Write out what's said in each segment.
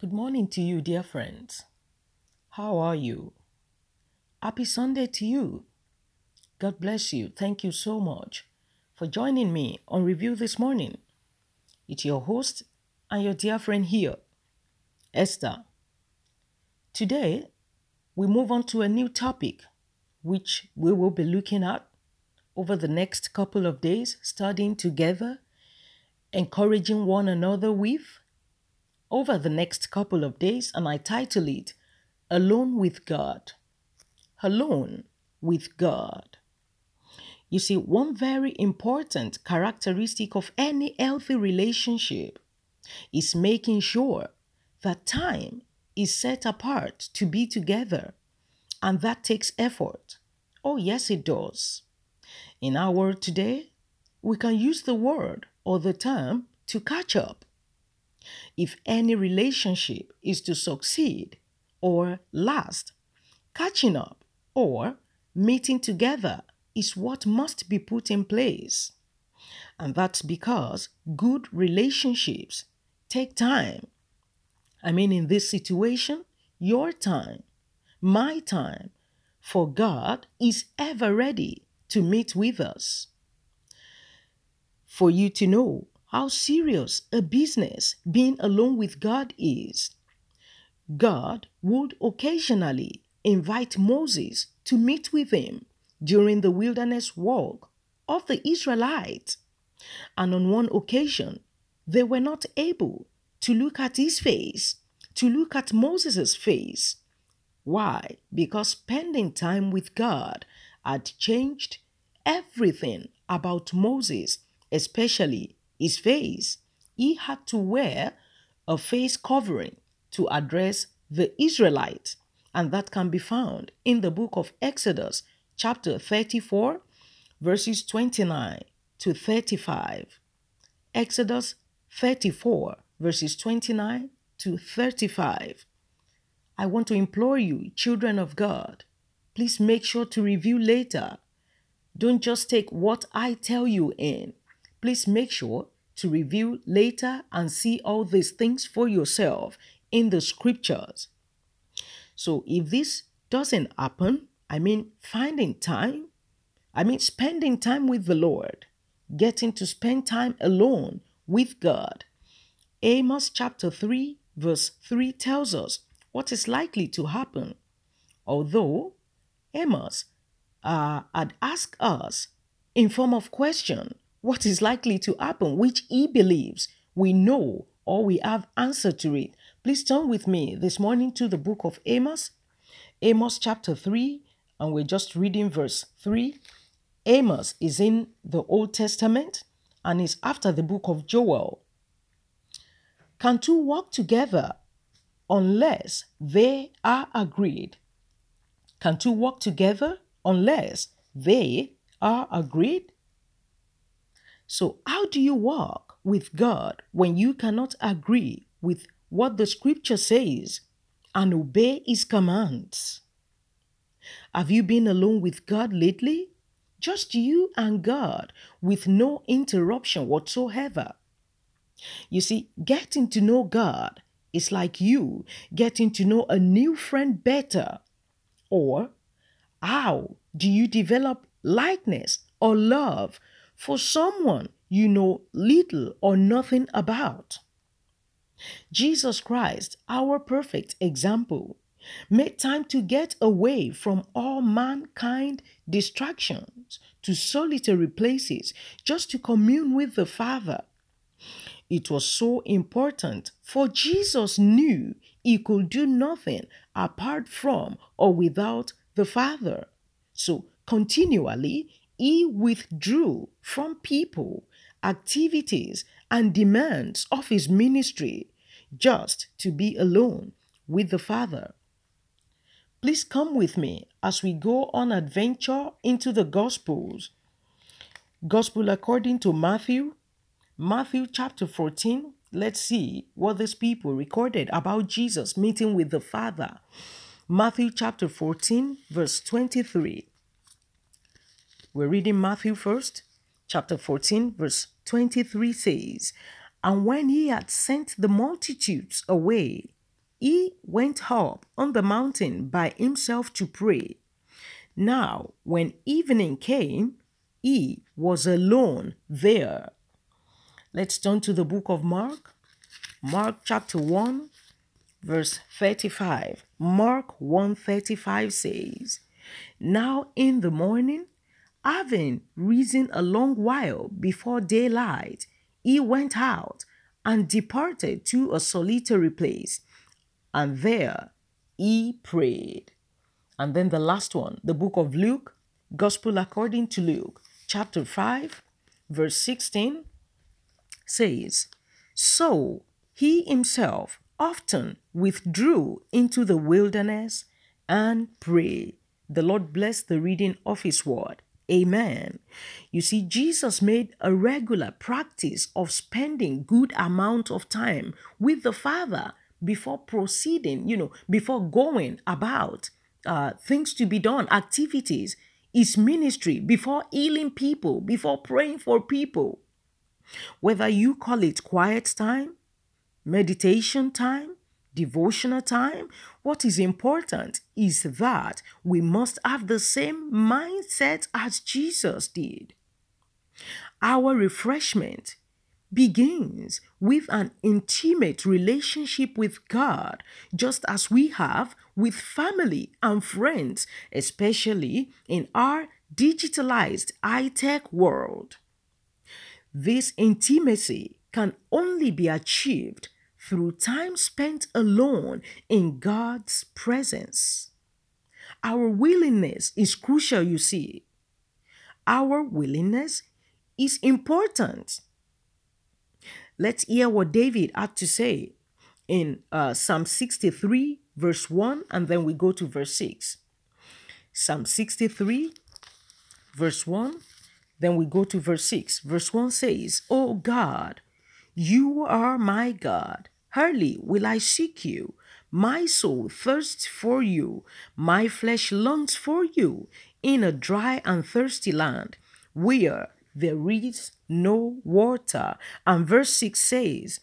Good morning to you, dear friends. How are you? Happy Sunday to you. God bless you. Thank you so much for joining me on review this morning. It's your host and your dear friend here, Esther. Today, we move on to a new topic which we will be looking at over the next couple of days, studying together, encouraging one another with over the next couple of days, and I title it Alone with God. Alone with God. You see, one very important characteristic of any healthy relationship is making sure that time is set apart to be together, and that takes effort. Oh, yes, it does. In our world today, we can use the word or the term to catch up. If any relationship is to succeed or last, catching up or meeting together is what must be put in place. And that's because good relationships take time. I mean, in this situation, your time, my time, for God is ever ready to meet with us. For you to know how serious a business being alone with God is, God would occasionally invite Moses to meet with him during the wilderness walk of the Israelites. And on one occasion, they were not able to look at his face, to look at Moses' face. Why? Because spending time with God had changed everything about Moses, especially his face. He had to wear a face covering to address the Israelites, and that can be found in the book of Exodus, chapter 34, verses 29 to 35. Exodus 34, verses 29 to 35. I want to implore you, children of God, please make sure to review later. Don't just take what I tell you in. Please make sure to review later and see all these things for yourself in the scriptures. So if this doesn't happen, I mean, finding time, I mean, spending time with the Lord, getting to spend time alone with God. Amos chapter 3, verse 3 tells us what is likely to happen. Although Amos uh, had asked us in form of question what is likely to happen, which he believes we know or we have answer to it. Please turn with me this morning to the book of Amos, Amos chapter 3, and we're just reading verse 3. Amos is in the Old Testament and is after the book of Joel. Can two walk together unless they are agreed? Can two walk together unless they are agreed? So, how do you walk with God when you cannot agree with what the scripture says and obey his commands? Have you been alone with God lately? Just you and God with no interruption whatsoever. You see, getting to know God is like you getting to know a new friend better. Or, how do you develop likeness or love for someone you know little or nothing about? Jesus Christ, our perfect example, made time to get away from all mankind distractions to solitary places just to commune with the Father. It was so important, for Jesus knew he could do nothing apart from or without the Father. So, continually, he withdrew from people, activities, and demands of his ministry just to be alone with the Father. Please come with me as we go on adventure into the Gospels. Gospel according to Matthew, Matthew chapter 14. Let's see what these people recorded about Jesus meeting with the Father. Matthew chapter 14, verse 23. We're reading Matthew first. Chapter 14, verse 23 says, And when he had sent the multitudes away, he went up on the mountain by himself to pray. Now, when evening came, he was alone there. Let's turn to the book of Mark. Mark chapter 1, verse 35. Mark 1:35 says, Now in the morning, having risen a long while before daylight, he went out and departed to a solitary place, and there he prayed. And then the last one, the book of Luke, Gospel according to Luke, chapter 5, verse 16 says, So he himself often withdrew into the wilderness and prayed. The Lord bless the reading of his word. Amen. You see, Jesus made a regular practice of spending good amount of time with the Father before proceeding, you know, before going about uh, things to be done, activities, his ministry, before healing people, before praying for people. Whether you call it quiet time, meditation time, devotional time, what is important is that we must have the same mindset as Jesus did. Our refreshment begins with an intimate relationship with God, just as we have with family and friends, especially in our digitalized high tech world. This intimacy can only be achieved through time spent alone in God's presence. Our willingness is crucial, you see. Our willingness is important. Let's hear what David had to say in uh, Psalm 63, verse 1, and then we go to verse 6. Psalm 63, verse 1, then we go to verse 6. Verse 1 says, O God, you are my God. Early will I seek you. My soul thirsts for you. My flesh longs for you in a dry and thirsty land where there is no water. And verse 6 says,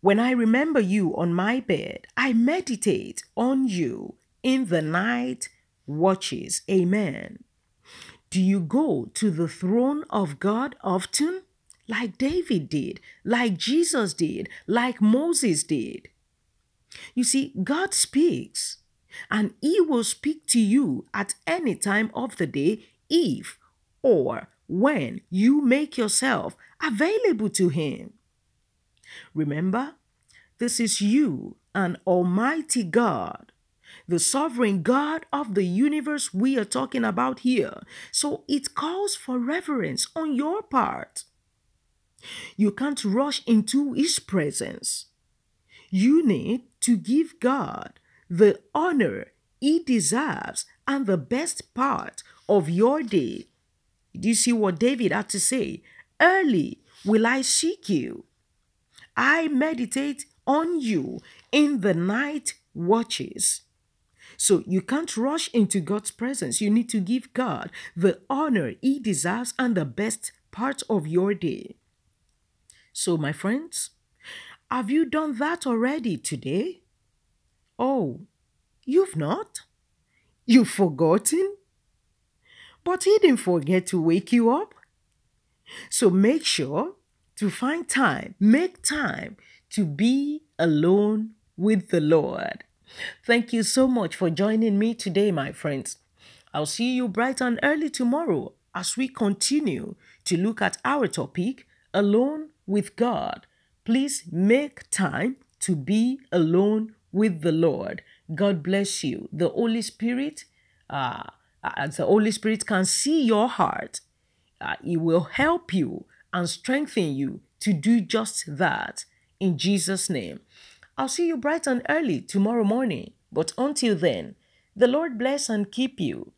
When I remember you on my bed, I meditate on you in the night watches. Amen. Do you go to the throne of God often? Like David did, like Jesus did, like Moses did. You see, God speaks, and He will speak to you at any time of the day if or when you make yourself available to Him. Remember, this is you, an Almighty God, the sovereign God of the universe we are talking about here. So it calls for reverence on your part. You can't rush into His presence. You need to give God the honor He deserves and the best part of your day. Do you see what David had to say? Early will I seek you. I meditate on you in the night watches. So you can't rush into God's presence. You need to give God the honor He deserves and the best part of your day. So, my friends, have you done that already today? Oh, you've not? You've forgotten? But He didn't forget to wake you up. So make sure to find time, make time to be alone with the Lord. Thank you so much for joining me today, my friends. I'll see you bright and early tomorrow as we continue to look at our topic, Alone with God. Please make time to be alone with the Lord. God bless you. The Holy Spirit, uh, as the Holy Spirit can see your heart, uh, He will help you and strengthen you to do just that in Jesus' name. I'll see you bright and early tomorrow morning. But until then, the Lord bless and keep you.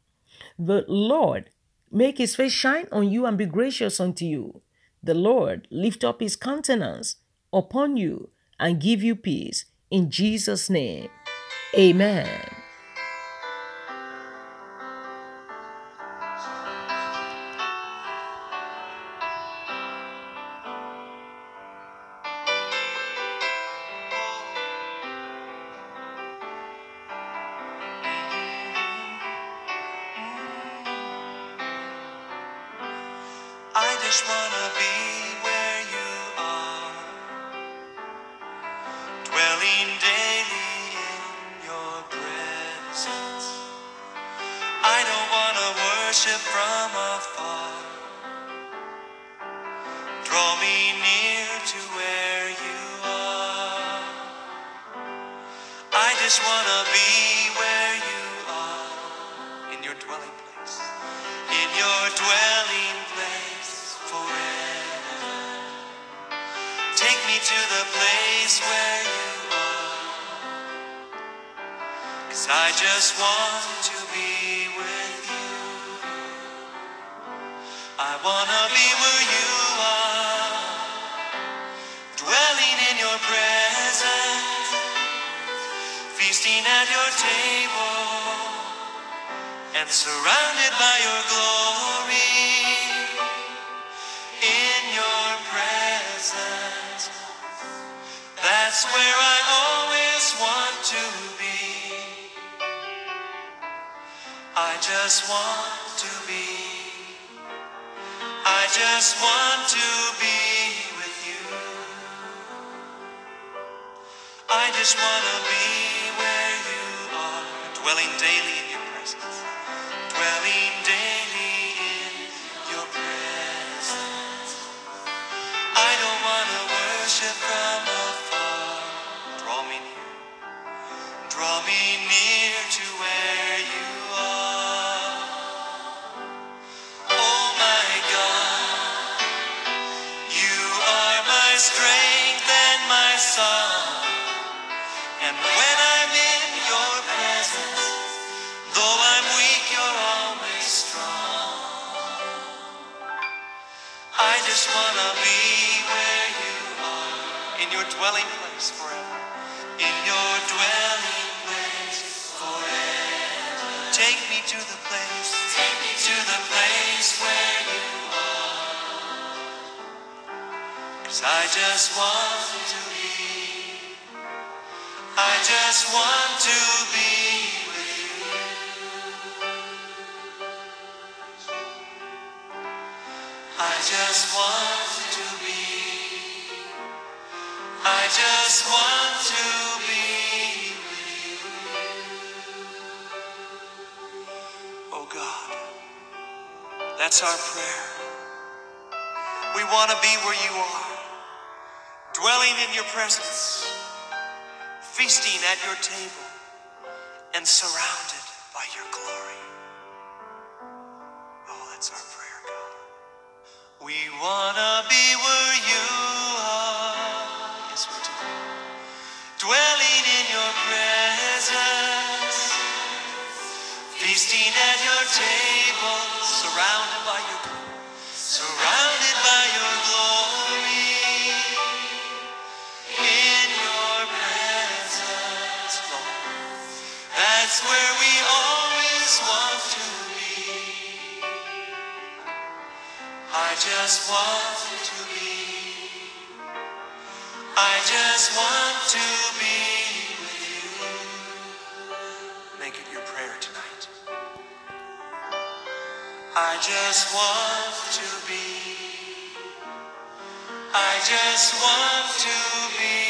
The Lord make his face shine on you and be gracious unto you. The Lord lift up his countenance upon you and give you peace. In Jesus' name, amen. I just wanna be dwelling place, in your dwelling place forever. Take me to the place where you are, 'cause I just want to be with you. I wanna be where you are, dwelling in your presence, feasting at your table, surrounded by your glory. In your presence, that's where I always want to be. I just want to be. I just want to be with you. I just want to be where you are, dwelling daily dwelling place forever. In your dwelling place forever. Take me to the place, take me to the place where you are. Cause I just want to be, I just want to be with you. I just want to be, I just want to be with you. Oh God, that's our prayer. We want to be where you are, dwelling in your presence, feasting at your table, and surrounded by your glory. Oh, that's our prayer, God. We want to be where you table, surrounded by your surrounded by your glory. In your presence, Lord. That's where we always want to be. I just want to be. I just want to be I just want to be. I just want to be